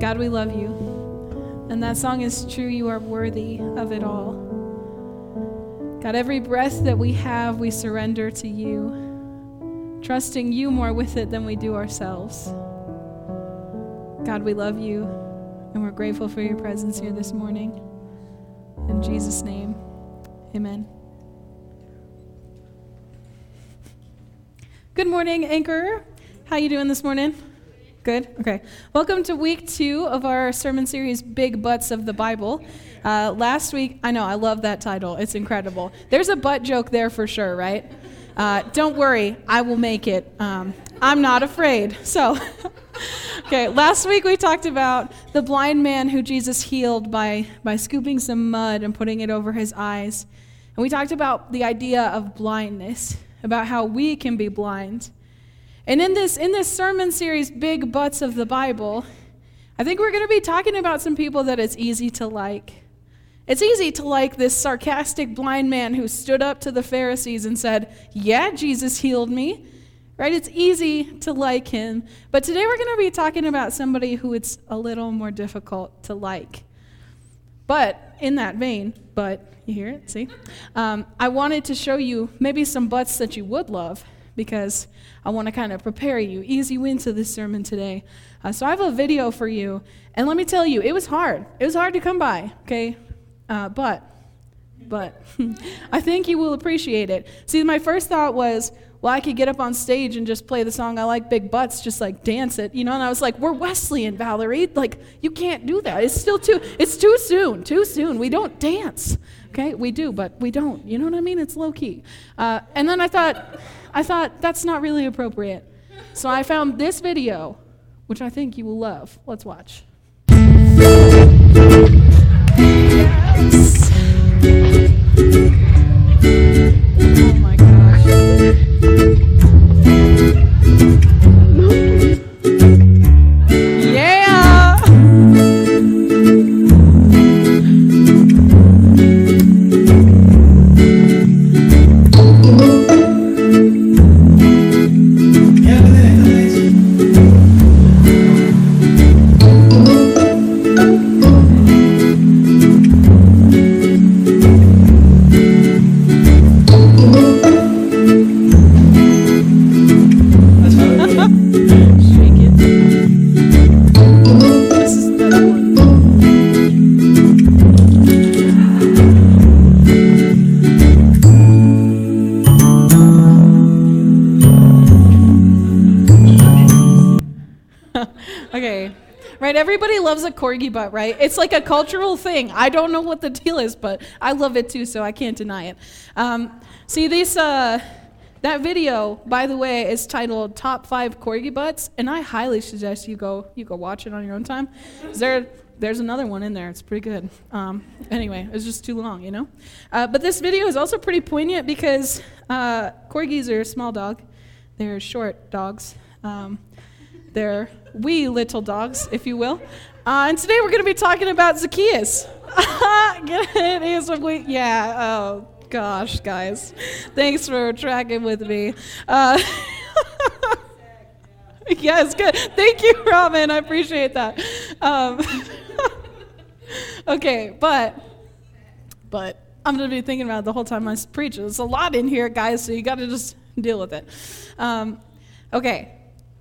God, we love you. And that song is true. You are worthy of it all. God, every breath that we have, we surrender to you, trusting you more with it than we do ourselves. God, we love you, and we're grateful for your presence here this morning. In Jesus' name, amen. Good morning, Anchor. How you doing this morning? Good? Okay. Welcome to week two of our sermon series, Big Buts of the Bible. Uh, last week, I know, I love that title. It's incredible. There's a butt joke there for sure, right? Uh, don't worry, I will make it. Um, I'm not afraid. So, okay, last week we talked about the blind man who Jesus healed by, by scooping some mud and putting it over his eyes. And we talked about the idea of blindness, about how we can be blind. And in this, in this sermon series, Big Buts of the Bible, I think we're going to be talking about some people that it's easy to like. It's easy to like this sarcastic blind man who stood up to the Pharisees and said, Yeah, Jesus healed me. Right? It's easy to like him. But today we're going to be talking about somebody who it's a little more difficult to like. But in that vein, but you hear it? See? Um, I wanted to show you maybe some butts that you would love because I want to kind of prepare you. Easy win to this sermon today. Uh, so I have a video for you. And let me tell you, it was hard. It was hard to come by, okay? Uh, but, but I think you will appreciate it. See, my first thought was, well, I could get up on stage and just play the song I like big butts, just like dance it, you know. And I was like, we're Wesleyan, Valerie. Like, you can't do that. It's still too. It's too soon. Too soon. We don't dance. Okay, we do, but we don't. You know what I mean? It's low key. Uh, and then I thought, I thought that's not really appropriate. So I found this video, which I think you will love. Let's watch. Yes. Oh my gosh. Corgi butt, right? It's like a cultural thing. I don't know what the deal is, but I love it too, so I can't deny it. Um, see, this, uh, that video, by the way, is titled "Top Five Corgi Butts," and I highly suggest you go you go watch it on your own time. There, there's another one in there. It's pretty good. Um, anyway, it's just too long, you know. Uh, but this video is also pretty poignant because uh, corgis are a small dog. They're short dogs. Um, they're wee little dogs, if you will. Uh, and today we're going to be talking about Zacchaeus. It? Wee- yeah. Oh gosh, guys, thanks for tracking with me. Uh, yes, good. Thank you, Robin. I appreciate that. Um, okay, but but I'm going to be thinking about it the whole time I preach. There's a lot in here, guys, so you got to just deal with it. Um, okay,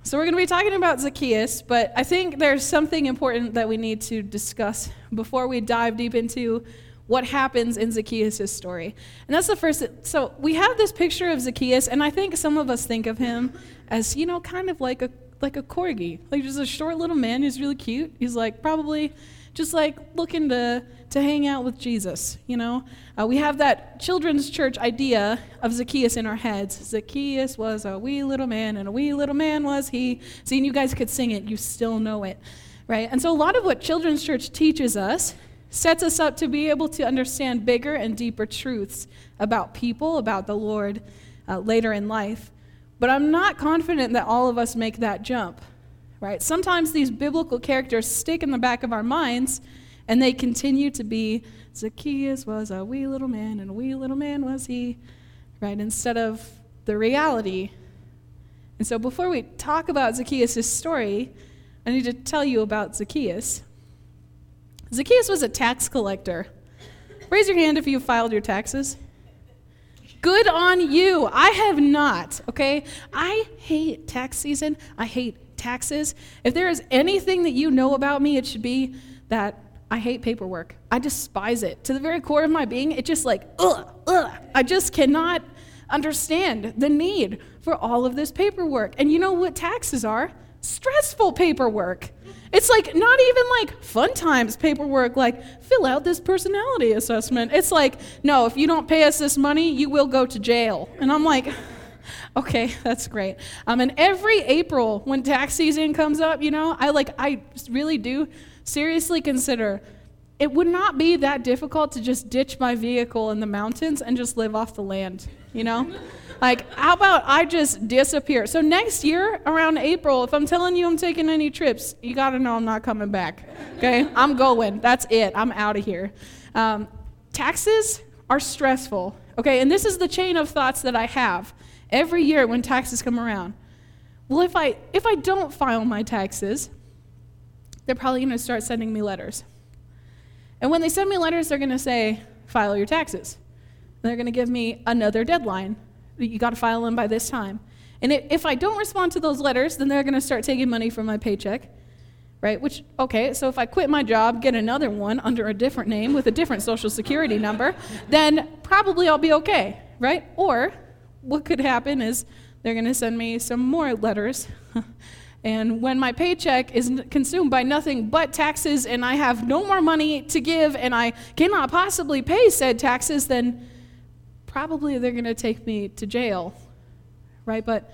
so we're going to be talking about Zacchaeus, but I think there's something important that we need to discuss before we dive deep into what happens in Zacchaeus' story. And that's the first. So we have this picture of Zacchaeus, and I think some of us think of him as, you know, kind of like a like a corgi, like just a short little man who's really cute. He's like probably just like looking to to hang out with Jesus. You know, uh, we have that children's church idea of Zacchaeus in our heads. Zacchaeus was a wee little man, and a wee little man was he. See, and you guys could sing it. You still know it, right? And so a lot of what children's church teaches us sets us up to be able to understand bigger and deeper truths about people, about the Lord uh, later in life. But I'm not confident that all of us make that jump, right? Sometimes these biblical characters stick in the back of our minds and they continue to be Zacchaeus was a wee little man and a wee little man was he, right? Instead of the reality. And so before we talk about Zacchaeus' story, I need to tell you about Zacchaeus. Zacchaeus was a tax collector. Raise your hand if you filed your taxes. Good on you. I have not, okay? I hate tax season. I hate taxes. If there is anything that you know about me, it should be that I hate paperwork. I despise it. To the very core of my being, it just like, ugh, ugh. I just cannot understand the need for all of this paperwork. And you know what taxes are? Stressful paperwork. It's like not even like fun times paperwork, like fill out this personality assessment. It's like, no, if you don't pay us this money, you will go to jail. And I'm like, okay, that's great. Um, and every April when tax season comes up, you know, I like, I really do seriously consider it would not be that difficult to just ditch my vehicle in the mountains and just live off the land, you know? Like, how about I just disappear? So, next year, around April, if I'm telling you I'm taking any trips, you got to know I'm not coming back. Okay? I'm going. That's it. I'm out of here. Um, taxes are stressful. Okay? And this is the chain of thoughts that I have every year when taxes come around. Well, if I, if I don't file my taxes, they're probably going to start sending me letters. And when they send me letters, they're going to say, file your taxes. And they're going to give me another deadline you got to file them by this time. And if I don't respond to those letters, then they're going to start taking money from my paycheck, right? Which, okay, so if I quit my job, get another one under a different name with a different social security number, then probably I'll be okay, right? Or what could happen is they're going to send me some more letters. and when my paycheck is consumed by nothing but taxes and I have no more money to give and I cannot possibly pay said taxes, then probably they're going to take me to jail, right? But,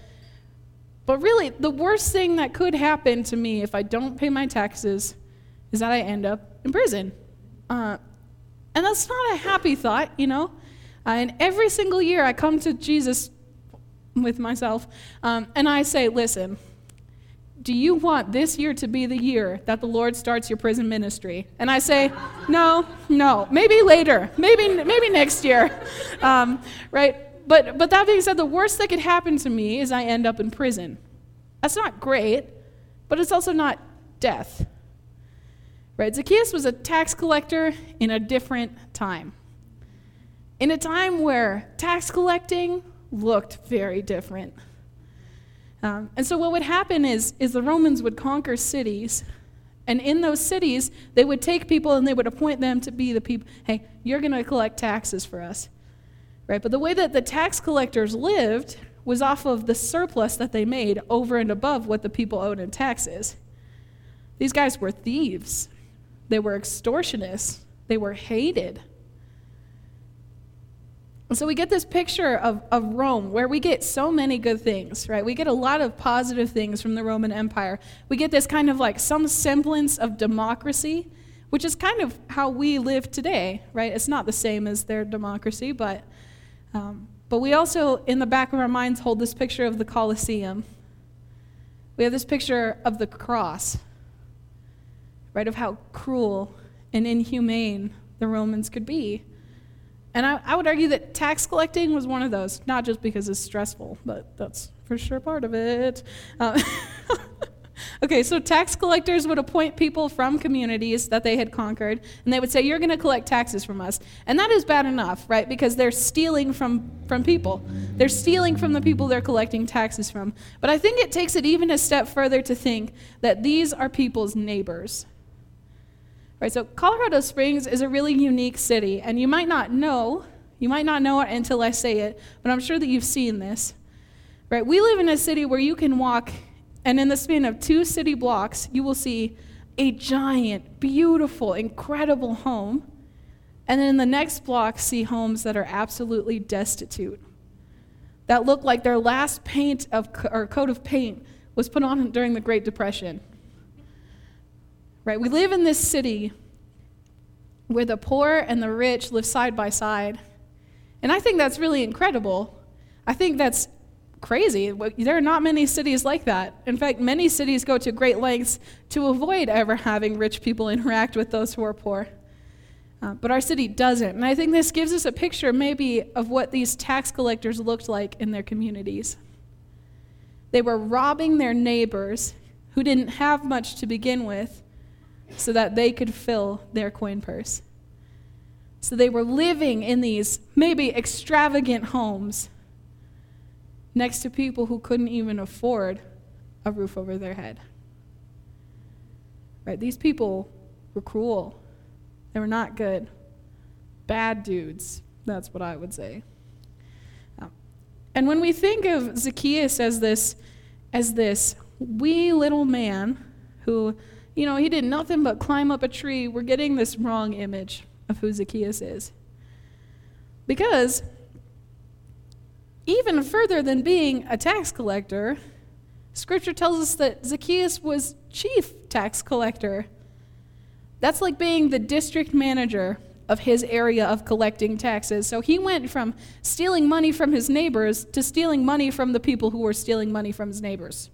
but really, the worst thing that could happen to me if I don't pay my taxes is that I end up in prison. Uh, and that's not a happy thought, you know? Uh, and every single year I come to Jesus with myself um, and I say, listen, do you want this year to be the year that the Lord starts your prison ministry? And I say, no, no, maybe later, maybe, maybe next year, um, right? But, but that being said, the worst that could happen to me is I end up in prison. That's not great, but it's also not death. Right? Zacchaeus was a tax collector in a different time. In a time where tax collecting looked very different. Um, and so what would happen is, is the Romans would conquer cities, and in those cities, they would take people and they would appoint them to be the people, hey, you're going to collect taxes for us. Right? But the way that the tax collectors lived was off of the surplus that they made over and above what the people owed in taxes. These guys were thieves. They were extortionists. They were hated. So we get this picture of, of Rome where we get so many good things, right? We get a lot of positive things from the Roman Empire. We get this kind of like some semblance of democracy, which is kind of how we live today, right? It's not the same as their democracy, but, um, but we also, in the back of our minds, hold this picture of the Colosseum. We have this picture of the cross, right? Of how cruel and inhumane the Romans could be. And I, I would argue that tax collecting was one of those, not just because it's stressful, but that's for sure part of it. Uh, okay, so tax collectors would appoint people from communities that they had conquered, and they would say, You're going to collect taxes from us. And that is bad enough, right? Because they're stealing from, from people. They're stealing from the people they're collecting taxes from. But I think it takes it even a step further to think that these are people's neighbors. So Colorado Springs is a really unique city, and you might not know, you might not know it until I say it, but I'm sure that you've seen this. Right, we live in a city where you can walk, and in the span of two city blocks, you will see a giant, beautiful, incredible home, and then in the next block, see homes that are absolutely destitute, that look like their last paint of or coat of paint was put on during the Great Depression. Right? We live in this city where the poor and the rich live side by side. And I think that's really incredible. I think that's crazy. There are not many cities like that. In fact, many cities go to great lengths to avoid ever having rich people interact with those who are poor. Uh, but our city doesn't. And I think this gives us a picture, maybe, of what these tax collectors looked like in their communities. They were robbing their neighbors who didn't have much to begin with so that they could fill their coin purse. So they were living in these maybe extravagant homes next to people who couldn't even afford a roof over their head. Right? These people were cruel. They were not good. Bad dudes. That's what I would say. Um, and when we think of Zacchaeus as this as this wee little man who, you know, he did nothing but climb up a tree, we're getting this wrong image of who Zacchaeus is. Because even further than being a tax collector, scripture tells us that Zacchaeus was chief tax collector. That's like being the district manager of his area of collecting taxes. So he went from stealing money from his neighbors to stealing money from the people who were stealing money from his neighbors.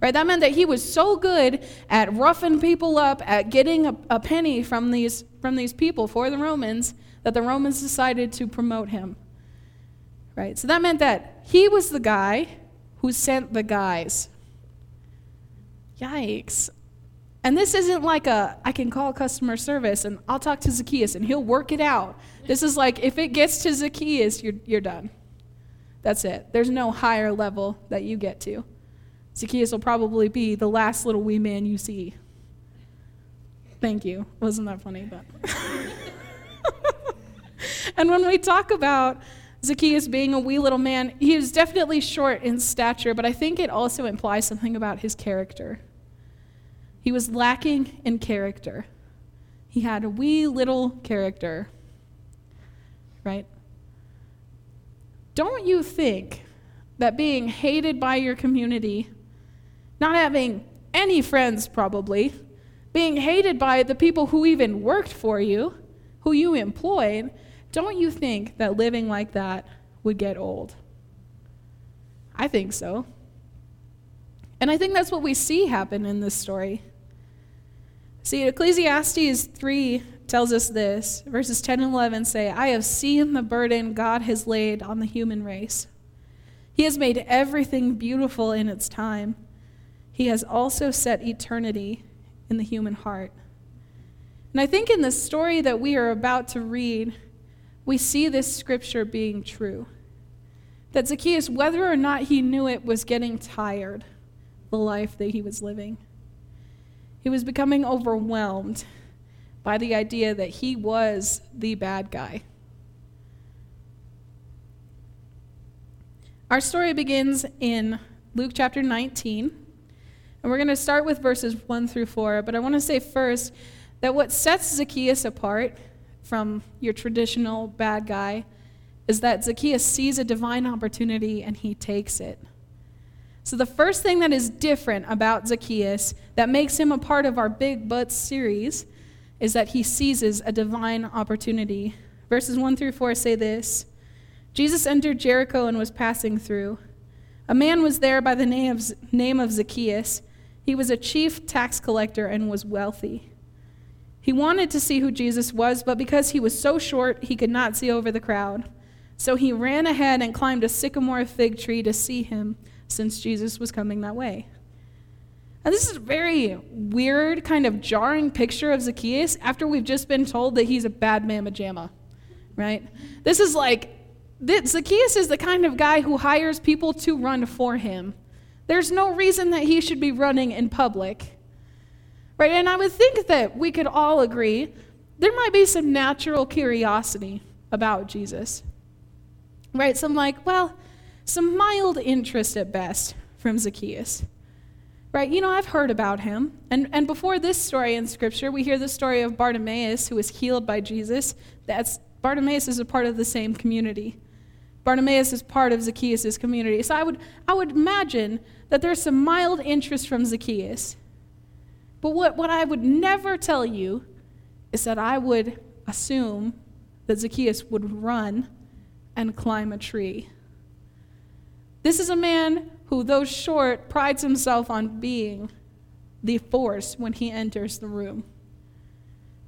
Right? That meant that he was so good at roughing people up, at getting a, a penny from these, from these people for the Romans, that the Romans decided to promote him. Right? So that meant that he was the guy who sent the guys. Yikes. And this isn't like a, I can call customer service and I'll talk to Zacchaeus and he'll work it out. This is like, if it gets to Zacchaeus, you're, you're done. That's it. There's no higher level that you get to. Zacchaeus will probably be the last little wee man you see. Thank you. Wasn't that funny? But. and when we talk about Zacchaeus being a wee little man, he was definitely short in stature, but I think it also implies something about his character. He was lacking in character. He had a wee little character, right? Don't you think that being hated by your community, not having any friends probably, being hated by the people who even worked for you, who you employed, don't you think that living like that would get old? I think so. And I think that's what we see happen in this story. See, Ecclesiastes 3 tells us this. Verses 10 and 11 say, I have seen the burden God has laid on the human race. He has made everything beautiful in its time. He has also set eternity in the human heart. And I think in the story that we are about to read, we see this scripture being true. That Zacchaeus, whether or not he knew it, was getting tired the life that he was living. He was becoming overwhelmed by the idea that he was the bad guy. Our story begins in Luke chapter 19, and we're going to start with verses 1 through 4. But I want to say first that what sets Zacchaeus apart from your traditional bad guy is that Zacchaeus sees a divine opportunity and he takes it. So, the first thing that is different about Zacchaeus that makes him a part of our Big Buts series is that he seizes a divine opportunity. Verses 1 through 4 say this Jesus entered Jericho and was passing through. A man was there by the name of, name of Zacchaeus. He was a chief tax collector and was wealthy. He wanted to see who Jesus was, but because he was so short, he could not see over the crowd. So he ran ahead and climbed a sycamore fig tree to see him since Jesus was coming that way. And this is a very weird, kind of jarring picture of Zacchaeus after we've just been told that he's a bad mamma jamma, right? This is like, Zacchaeus is the kind of guy who hires people to run for him. There's no reason that he should be running in public, right? And I would think that we could all agree there might be some natural curiosity about Jesus, right? Some like, well, some mild interest at best from Zacchaeus. Right? You know, I've heard about him. And, and before this story in Scripture, we hear the story of Bartimaeus, who was healed by Jesus. That's, Bartimaeus is a part of the same community. Bartimaeus is part of Zacchaeus' community. So I would, I would imagine that there's some mild interest from Zacchaeus. But what, what I would never tell you is that I would assume that Zacchaeus would run and climb a tree. This is a man who, though short, prides himself on being the force when he enters the room.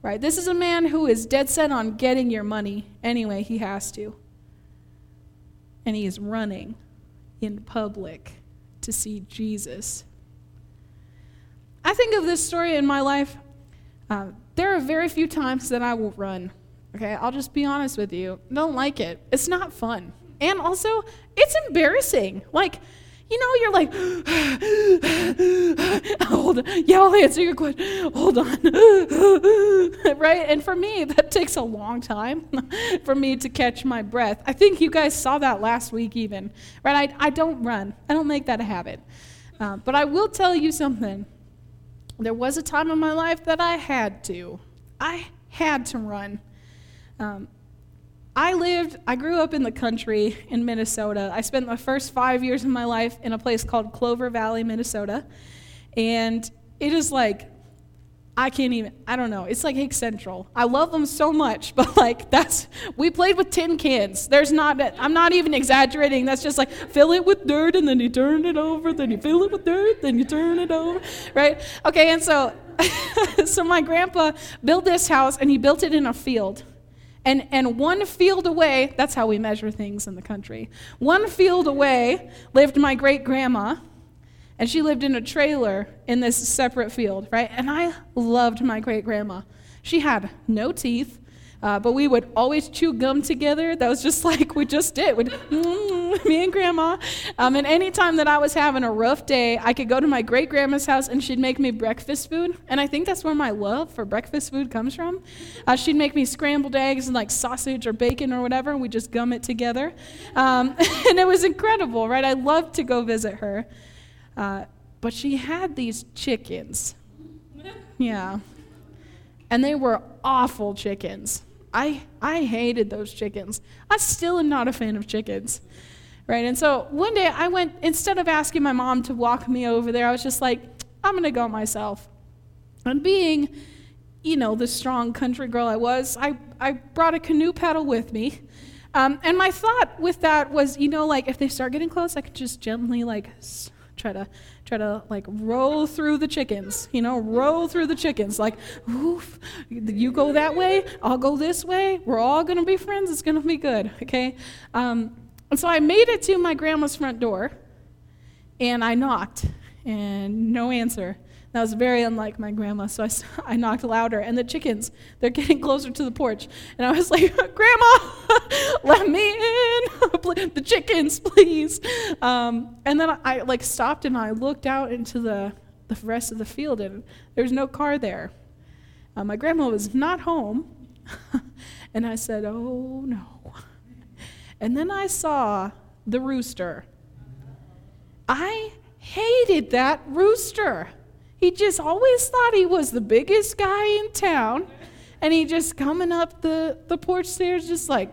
Right? This is a man who is dead set on getting your money anyway he has to. And he is running in public to see Jesus. I think of this story in my life. Uh, there are very few times that I will run. Okay, I'll just be honest with you. Don't like it. It's not fun. And also, it's embarrassing. Like, you know, you're like, hold on. Yeah, I'll answer your question. Hold on. right? And for me, that takes a long time for me to catch my breath. I think you guys saw that last week, even. Right? I, I don't run, I don't make that a habit. Uh, but I will tell you something. There was a time in my life that I had to. I had to run. Um, I lived, I grew up in the country in Minnesota. I spent the first five years of my life in a place called Clover Valley, Minnesota. And it is like, I can't even, I don't know. It's like Higg Central. I love them so much, but like, that's, we played with tin cans. There's not, I'm not even exaggerating. That's just like, fill it with dirt and then you turn it over, then you fill it with dirt, then you turn it over, right? Okay, and so, so my grandpa built this house and he built it in a field. And, and one field away, that's how we measure things in the country. One field away lived my great grandma, and she lived in a trailer in this separate field, right? And I loved my great grandma. She had no teeth, uh, but we would always chew gum together. That was just like we just did. We'd, mm, me and grandma. Um, and anytime that I was having a rough day, I could go to my great grandma's house and she'd make me breakfast food. And I think that's where my love for breakfast food comes from. Uh, she'd make me scrambled eggs and like sausage or bacon or whatever, and we just gum it together. Um, and it was incredible, right? I loved to go visit her. Uh, but she had these chickens. Yeah. And they were awful chickens. I, I hated those chickens. I still am not a fan of chickens. Right? And so one day I went, instead of asking my mom to walk me over there, I was just like, I'm going to go myself. And being, you know, the strong country girl I was, I, I brought a canoe paddle with me. Um, and my thought with that was, you know, like if they start getting close, I could just gently, like, try to try to like roll through the chickens, you know, roll through the chickens. Like, oof, you go that way, I'll go this way. We're all gonna be friends. It's gonna be good, okay? Um, and so I made it to my grandma's front door, and I knocked, and no answer. That was very unlike my grandma, so I, I knocked louder, and the chickens, they're getting closer to the porch. And I was like, Grandma, let me in. the chickens, please. Um, and then I like stopped and I looked out into the, the rest of the field, and there's no car there. Uh, my grandma was not home. and I said, Oh no. And then I saw the rooster. I hated that rooster. He just always thought he was the biggest guy in town. And he just coming up the, the porch stairs, just like,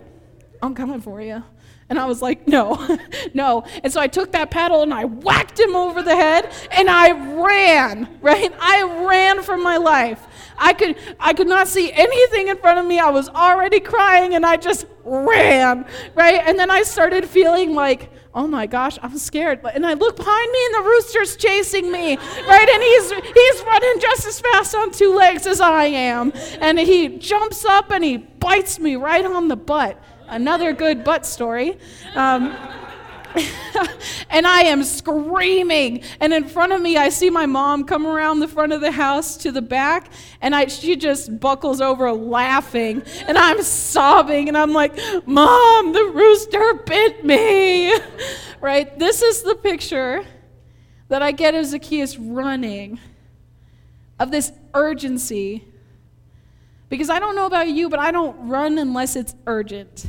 I'm coming for you. And I was like, no, no. And so I took that paddle and I whacked him over the head and I ran, right? I ran for my life. I could, I could not see anything in front of me. I was already crying and I just ran, right? And then I started feeling like, oh my gosh, I'm scared. And I look behind me and the rooster's chasing me, right? And he's, he's running just as fast on two legs as I am. And he jumps up and he bites me right on the butt. Another good butt story. Um, and I am screaming. And in front of me, I see my mom come around the front of the house to the back, and I, she just buckles over laughing. And I'm sobbing, and I'm like, Mom, the rooster bit me. right? This is the picture that I get of Zacchaeus running, of this urgency. Because I don't know about you, but I don't run unless it's urgent.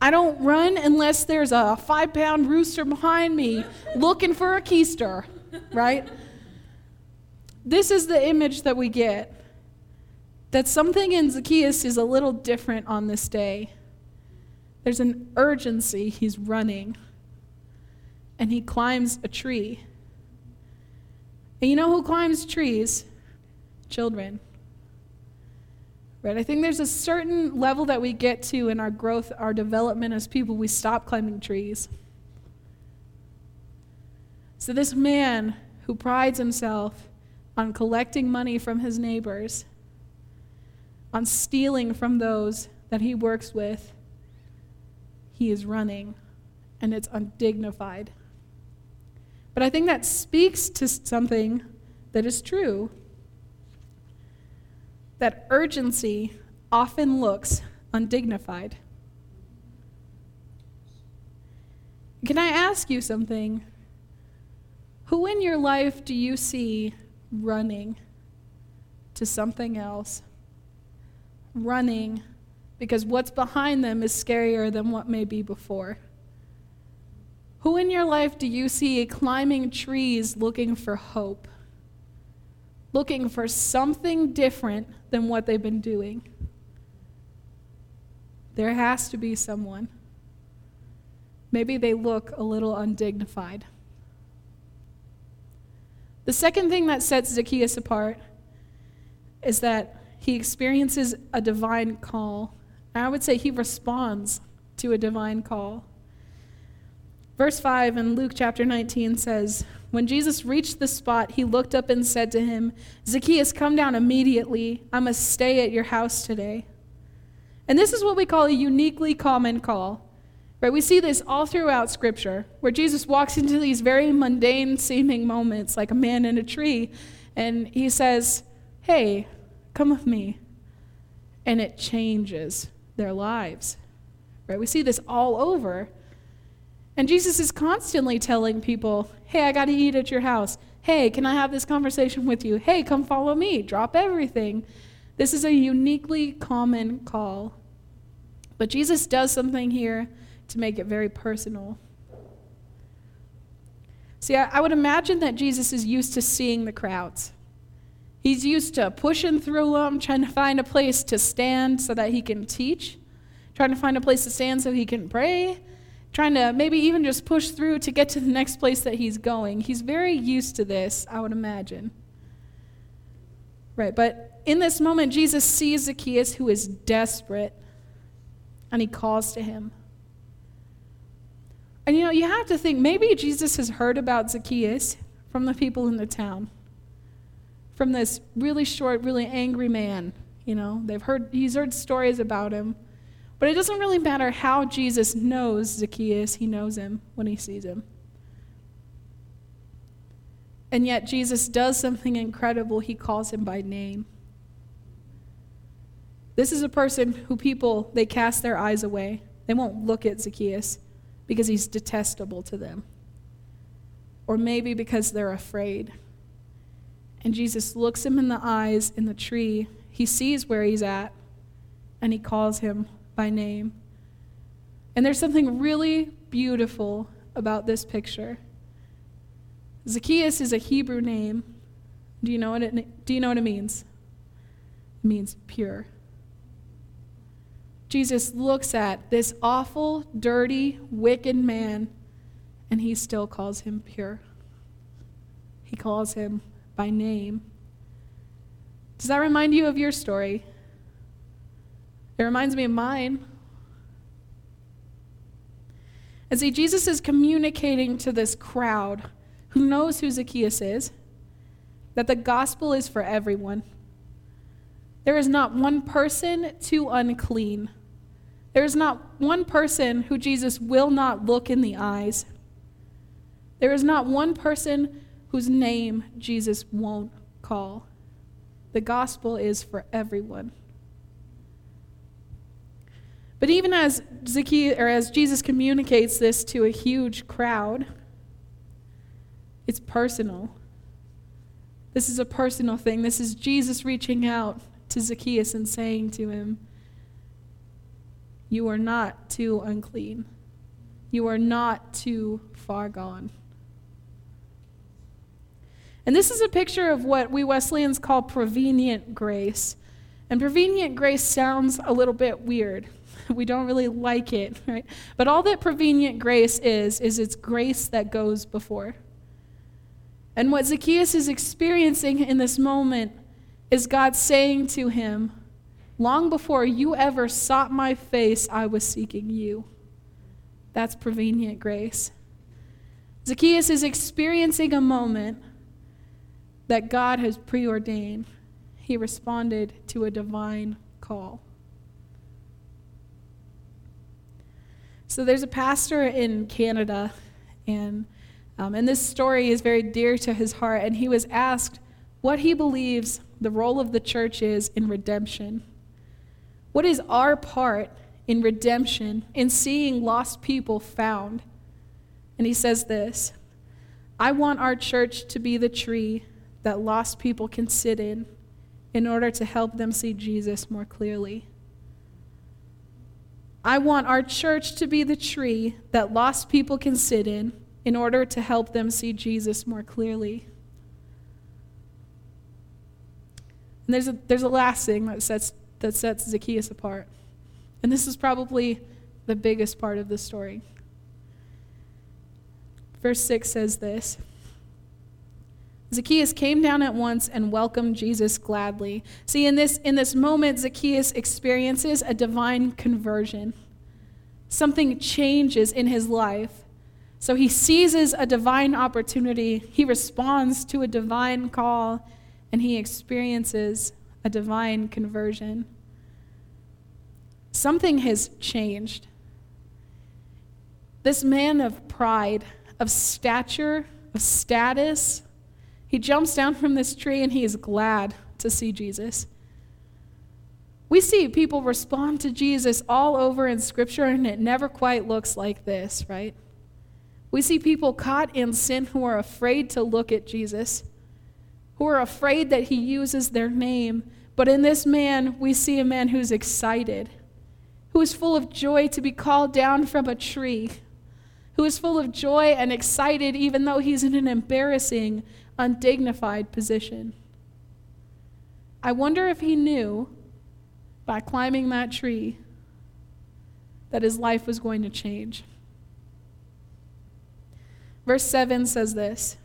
I don't run unless there's a five pound rooster behind me looking for a keister, right? This is the image that we get that something in Zacchaeus is a little different on this day. There's an urgency, he's running, and he climbs a tree. And you know who climbs trees? Children. Right? I think there's a certain level that we get to in our growth, our development as people, we stop climbing trees. So, this man who prides himself on collecting money from his neighbors, on stealing from those that he works with, he is running, and it's undignified. But I think that speaks to something that is true that urgency often looks undignified. Can I ask you something? Who in your life do you see running to something else? Running because what's behind them is scarier than what may be before. Who in your life do you see climbing trees looking for hope? Looking for something different than what they've been doing? There has to be someone. Maybe they look a little undignified. The second thing that sets Zacchaeus apart is that he experiences a divine call. I would say he responds to a divine call. Verse 5 in Luke chapter 19 says, When Jesus reached the spot, he looked up and said to him, Zacchaeus, come down immediately. I must stay at your house today. And this is what we call a uniquely common call. Right? We see this all throughout Scripture, where Jesus walks into these very mundane seeming moments, like a man in a tree, and he says, Hey, come with me. And it changes their lives. Right? We see this all over. And Jesus is constantly telling people, hey, I got to eat at your house. Hey, can I have this conversation with you? Hey, come follow me. Drop everything. This is a uniquely common call. But Jesus does something here to make it very personal. See, I, would imagine that Jesus is used to seeing the crowds. He's used to pushing through them, trying to find a place to stand so that he can teach, trying to find a place to stand so he can pray, trying to maybe even just push through to get to the next place that he's going. He's very used to this, I would imagine. Right, but in this moment, Jesus sees Zacchaeus who is desperate and he calls to him. And you know, you have to think maybe Jesus has heard about Zacchaeus from the people in the town from this really short, really angry man. You know, they've heard, he's heard stories about him. But it doesn't really matter how Jesus knows Zacchaeus, he knows him when he sees him. And yet, Jesus does something incredible. He calls him by name. This is a person who people, they cast their eyes away. They won't look at Zacchaeus because he's detestable to them. Or maybe because they're afraid. And Jesus looks him in the eyes in the tree. He sees where he's at, and he calls him by name. And there's something really beautiful about this picture. Zacchaeus is a Hebrew name. Do you know what it, do you know what it means? It means pure. Jesus looks at this awful, dirty, wicked man, and he still calls him pure. He calls him by name. Does that remind you of your story? It reminds me of mine. And see, Jesus is communicating to this crowd who knows who Zacchaeus is that the gospel is for everyone. There is not one person too unclean. There is not one person who Jesus will not look in the eyes. There is not one person whose name Jesus won't call. The gospel is for everyone. But even as Zacchaeus, or as Jesus communicates this to a huge crowd, it's personal. This is a personal thing. This is Jesus reaching out to Zacchaeus and saying to him, You are not too unclean. You are not too far gone. And this is a picture of what we Wesleyans call prevenient grace. And prevenient grace sounds a little bit weird. We don't really like it, right? But all that prevenient grace is, is it's grace that goes before. And what Zacchaeus is experiencing in this moment is God saying to him, Long before you ever sought my face, I was seeking you. That's prevenient grace. Zacchaeus is experiencing a moment that God has preordained, he responded to a divine call. So there's a pastor in Canada, and, um, and this story is very dear to his heart. And he was asked, what he believes the role of the church is in redemption. What is our part in redemption, in seeing lost people found? And he says this I want our church to be the tree that lost people can sit in in order to help them see Jesus more clearly. I want our church to be the tree that lost people can sit in in order to help them see Jesus more clearly. And there's a, there's a last thing that sets, that sets Zacchaeus apart. And this is probably the biggest part of the story. Verse 6 says this Zacchaeus came down at once and welcomed Jesus gladly. See, in this, in this moment, Zacchaeus experiences a divine conversion. Something changes in his life. So he seizes a divine opportunity, he responds to a divine call, and he experiences a divine conversion. Something has changed. This man of pride, of stature, of status, he jumps down from this tree and he is glad to see Jesus. We see people respond to Jesus all over in Scripture, and it never quite looks like this, right? We see people caught in sin who are afraid to look at Jesus, who are afraid that he uses their name. But in this man, we see a man who's excited, who is full of joy to be called down from a tree, who is full of joy and excited even though he's in an embarrassing, undignified position. I wonder if he knew by climbing that tree that his life was going to change. Verse 7 says this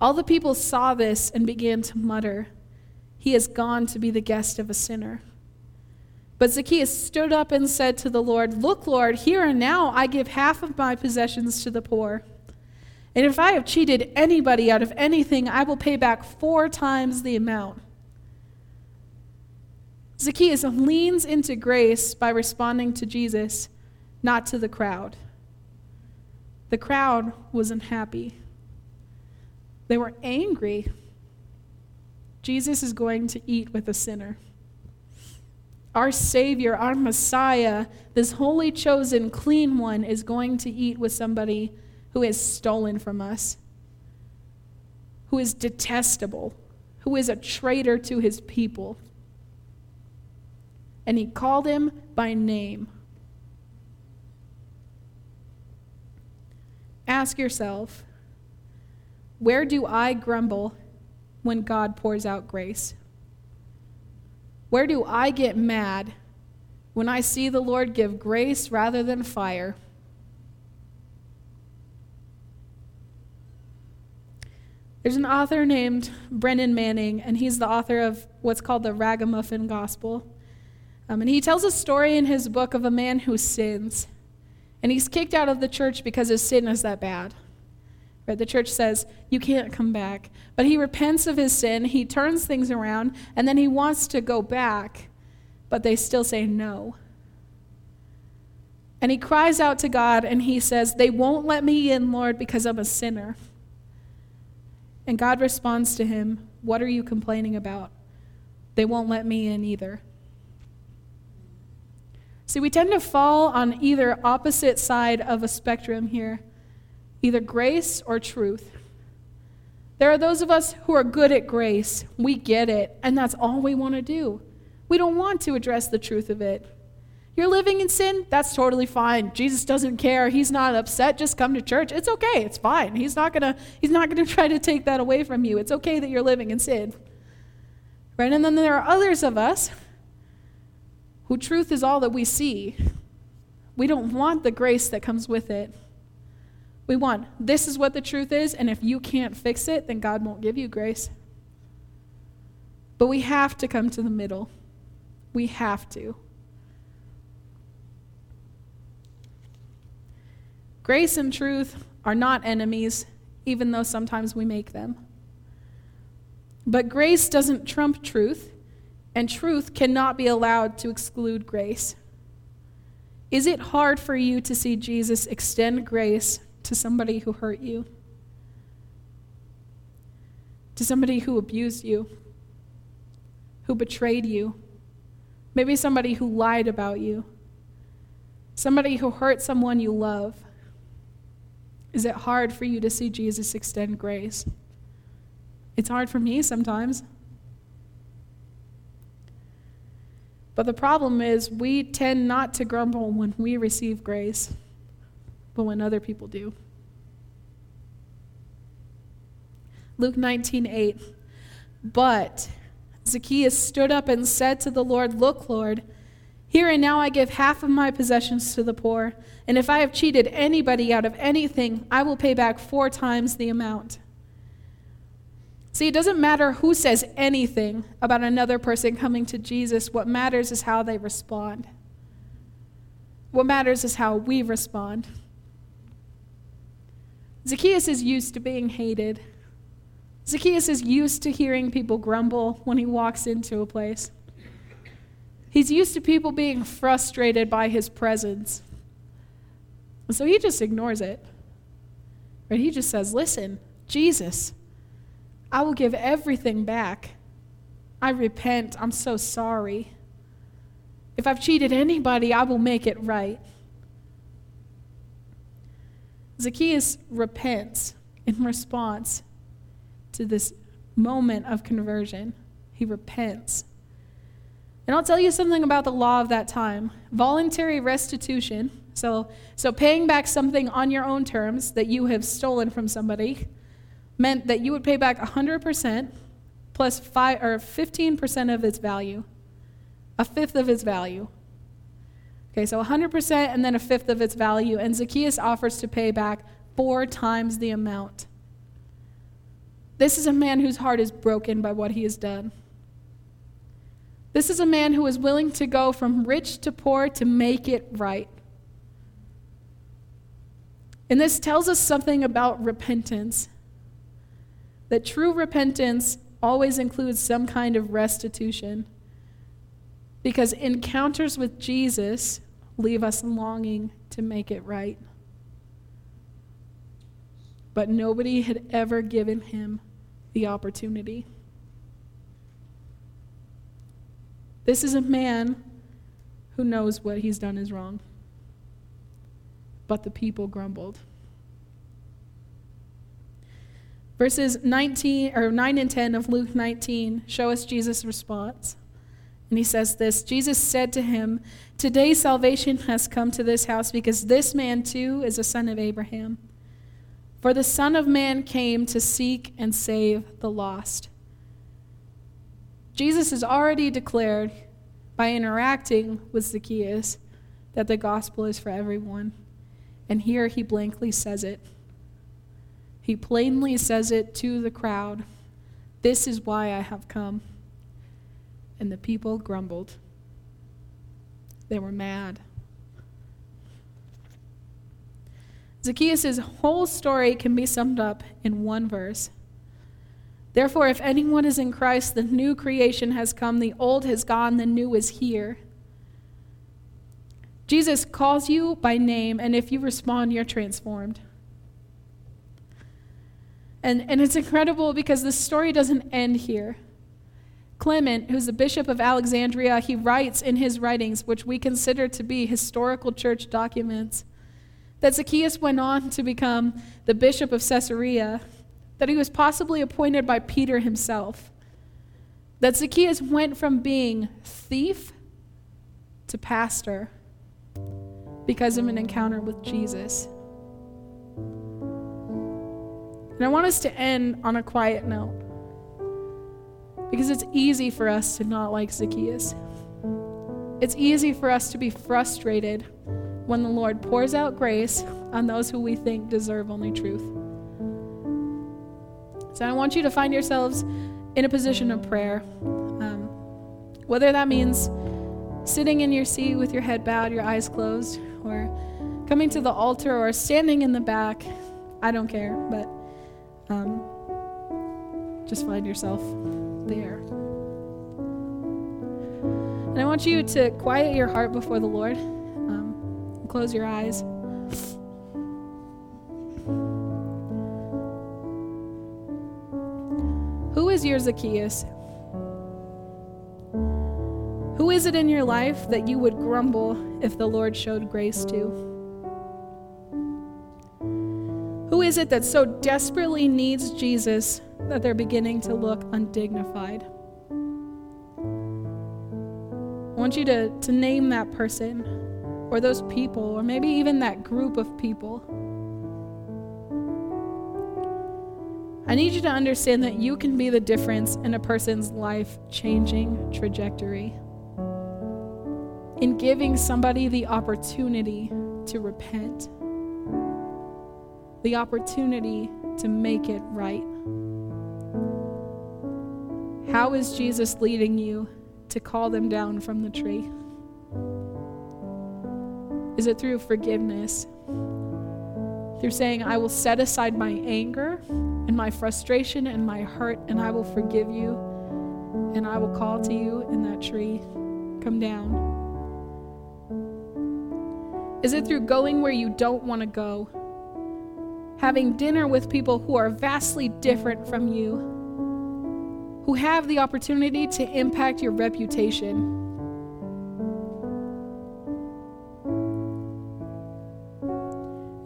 All the people saw this and began to mutter, He has gone to be the guest of a sinner. But Zacchaeus stood up and said to the Lord, Look, Lord, here and now I give half of my possessions to the poor. And if I have cheated anybody out of anything, I will pay back four times the amount. Zacchaeus leans into grace by responding to Jesus, not to the crowd. The crowd wasn't happy, they were angry. Jesus is going to eat with a sinner. Our Savior, our Messiah, this holy, chosen, clean one, is going to eat with somebody who is stolen from us, who is detestable, who is a traitor to his people. And he called him by name. Ask yourself, where do I grumble when God pours out grace? Where do I get mad when I see the Lord give grace rather than fire? There's an author named Brennan Manning, and he's the author of what's called the Ragamuffin Gospel. Um, and he tells a story in his book of a man who sins. And he's kicked out of the church because his sin is that bad. Right? The church says, You can't come back. But he repents of his sin, he turns things around, and then he wants to go back, but they still say no. And he cries out to God and he says, They won't let me in, Lord, because I'm a sinner. And God responds to him, What are you complaining about? They won't let me in either. See, we tend to fall on either opposite side of a spectrum here either grace or truth. There are those of us who are good at grace. We get it, and that's all we want to do. We don't want to address the truth of it. You're living in sin? That's totally fine. Jesus doesn't care. He's not upset. Just come to church. It's okay. It's fine. He's not going to he's not going to try to take that away from you. It's okay that you're living in sin. Right? And then there are others of us who truth is all that we see. We don't want the grace that comes with it. We want this is what the truth is, and if you can't fix it, then God won't give you grace. But we have to come to the middle. We have to. Grace and truth are not enemies, even though sometimes we make them. But grace doesn't trump truth, and truth cannot be allowed to exclude grace. Is it hard for you to see Jesus extend grace to somebody who hurt you? to somebody who abused you, who betrayed you, maybe somebody who lied about you, somebody who hurt someone you love? Is it hard for you to see Jesus extend grace? It's hard for me sometimes. But the problem is, we tend not to grumble when we receive grace, but when other people do. Luke 19 8. But Zacchaeus stood up and said to the Lord, Look, Lord, here and now I give half of my possessions to the poor, and if I have cheated anybody out of anything, I will pay back four times the amount. See, it doesn't matter who says anything about another person coming to Jesus. What matters is how they respond. What matters is how we respond. Zacchaeus is used to being hated. Zacchaeus is used to hearing people grumble when he walks into a place. He's used to people being frustrated by his presence. So he just ignores it. Right? He just says, Listen, Jesus, I will give everything back. I repent. I'm so sorry. If I've cheated anybody, I will make it right. Zacchaeus repents in response to this moment of conversion. He repents. And I'll tell you something about the law of that time voluntary restitution. So, so paying back something on your own terms that you have stolen from somebody meant that you would pay back 100% plus 5 or 15% of its value, a fifth of its value. Okay, so 100% and then a fifth of its value, and Zacchaeus offers to pay back four times the amount. This is a man whose heart is broken by what he has done. This is a man who is willing to go from rich to poor to make it right. And this tells us something about repentance that true repentance always includes some kind of restitution. Because encounters with Jesus leave us longing to make it right. But nobody had ever given him the opportunity. This is a man who knows what he's done is wrong. But the people grumbled. Verses 19 or 9 and 10 of Luke 19 show us Jesus' response. And he says this Jesus said to him, Today salvation has come to this house because this man too is a son of Abraham. For the Son of Man came to seek and save the lost. Jesus has already declared by interacting with Zacchaeus that the gospel is for everyone. And here he blankly says it. He plainly says it to the crowd This is why I have come. And the people grumbled. They were mad. Zacchaeus' whole story can be summed up in one verse. Therefore, if anyone is in Christ, the new creation has come, the old has gone, the new is here. Jesus calls you by name, and if you respond, you're transformed. And, and it's incredible because the story doesn't end here. Clement, who's the bishop of Alexandria, he writes in his writings, which we consider to be historical church documents, that Zacchaeus went on to become the bishop of Caesarea, that he was possibly appointed by Peter himself, that Zacchaeus went from being thief to pastor because of an encounter with Jesus. And I want us to end on a quiet note because it's easy for us to not like Zacchaeus. It's easy for us to be frustrated when the Lord pours out grace on those who we think deserve only truth. So I want you to find yourselves in a position of prayer. Um, whether that means sitting in your seat with your head bowed, your eyes closed, or coming to the altar, or standing in the back, I don't care, but um, just find yourself there. And I want you to quiet your heart before the Lord. Um, close your eyes. Who is your Zacchaeus? Who is it in your life that you would grumble if the Lord showed grace to? Who is it that so desperately needs Jesus that they're beginning to look undignified? I want you to, to name that person or those people, or maybe even that group of people. I need you to understand that you can be the difference in a person's life changing trajectory. In giving somebody the opportunity to repent, the opportunity to make it right. How is Jesus leading you to call them down from the tree? Is it through forgiveness? Through saying, I will set aside my anger and my frustration and my hurt, and I will forgive you, and I will call to you in that tree. Come down. Is it through going where you don't want to go? Having dinner with people who are vastly different from you, who have the opportunity to impact your reputation?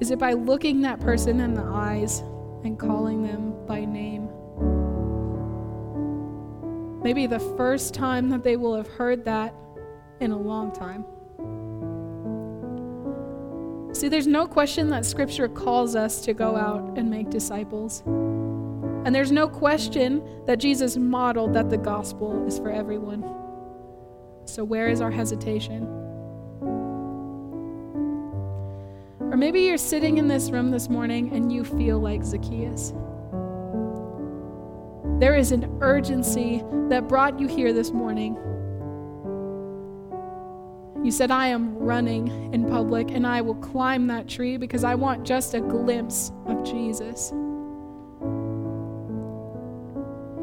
Is it by looking that person in the eyes and calling them by name? Maybe the first time that they will have heard that in a long time. See, there's no question that Scripture calls us to go out and make disciples. And there's no question that Jesus modeled that the gospel is for everyone. So, where is our hesitation? Or maybe you're sitting in this room this morning and you feel like Zacchaeus. There is an urgency that brought you here this morning. You said, I am running in public and I will climb that tree because I want just a glimpse of Jesus.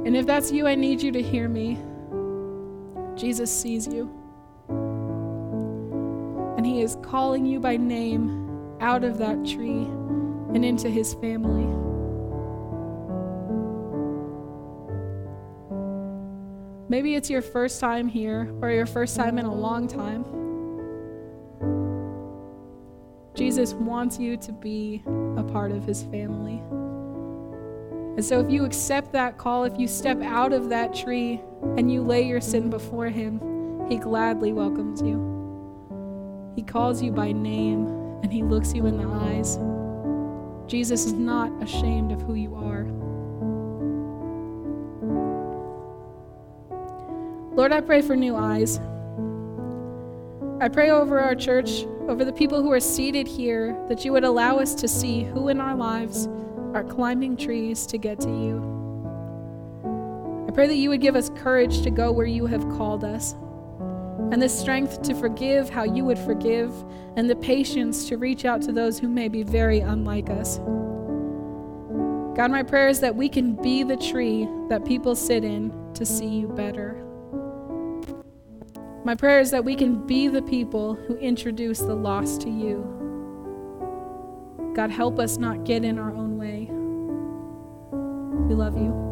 And if that's you, I need you to hear me. Jesus sees you. And he is calling you by name out of that tree and into his family. Maybe it's your first time here or your first time in a long time. Jesus wants you to be a part of his family. And so, if you accept that call, if you step out of that tree and you lay your sin before him, he gladly welcomes you. He calls you by name and he looks you in the eyes. Jesus is not ashamed of who you are. Lord, I pray for new eyes. I pray over our church, over the people who are seated here, that you would allow us to see who in our lives are climbing trees to get to you. I pray that you would give us courage to go where you have called us and the strength to forgive how you would forgive, and the patience to reach out to those who may be very unlike us. God, my prayer is that we can be the tree that people sit in to see you better. My prayer is that we can be the people who introduce the lost to you. God, help us not get in our own. We love you.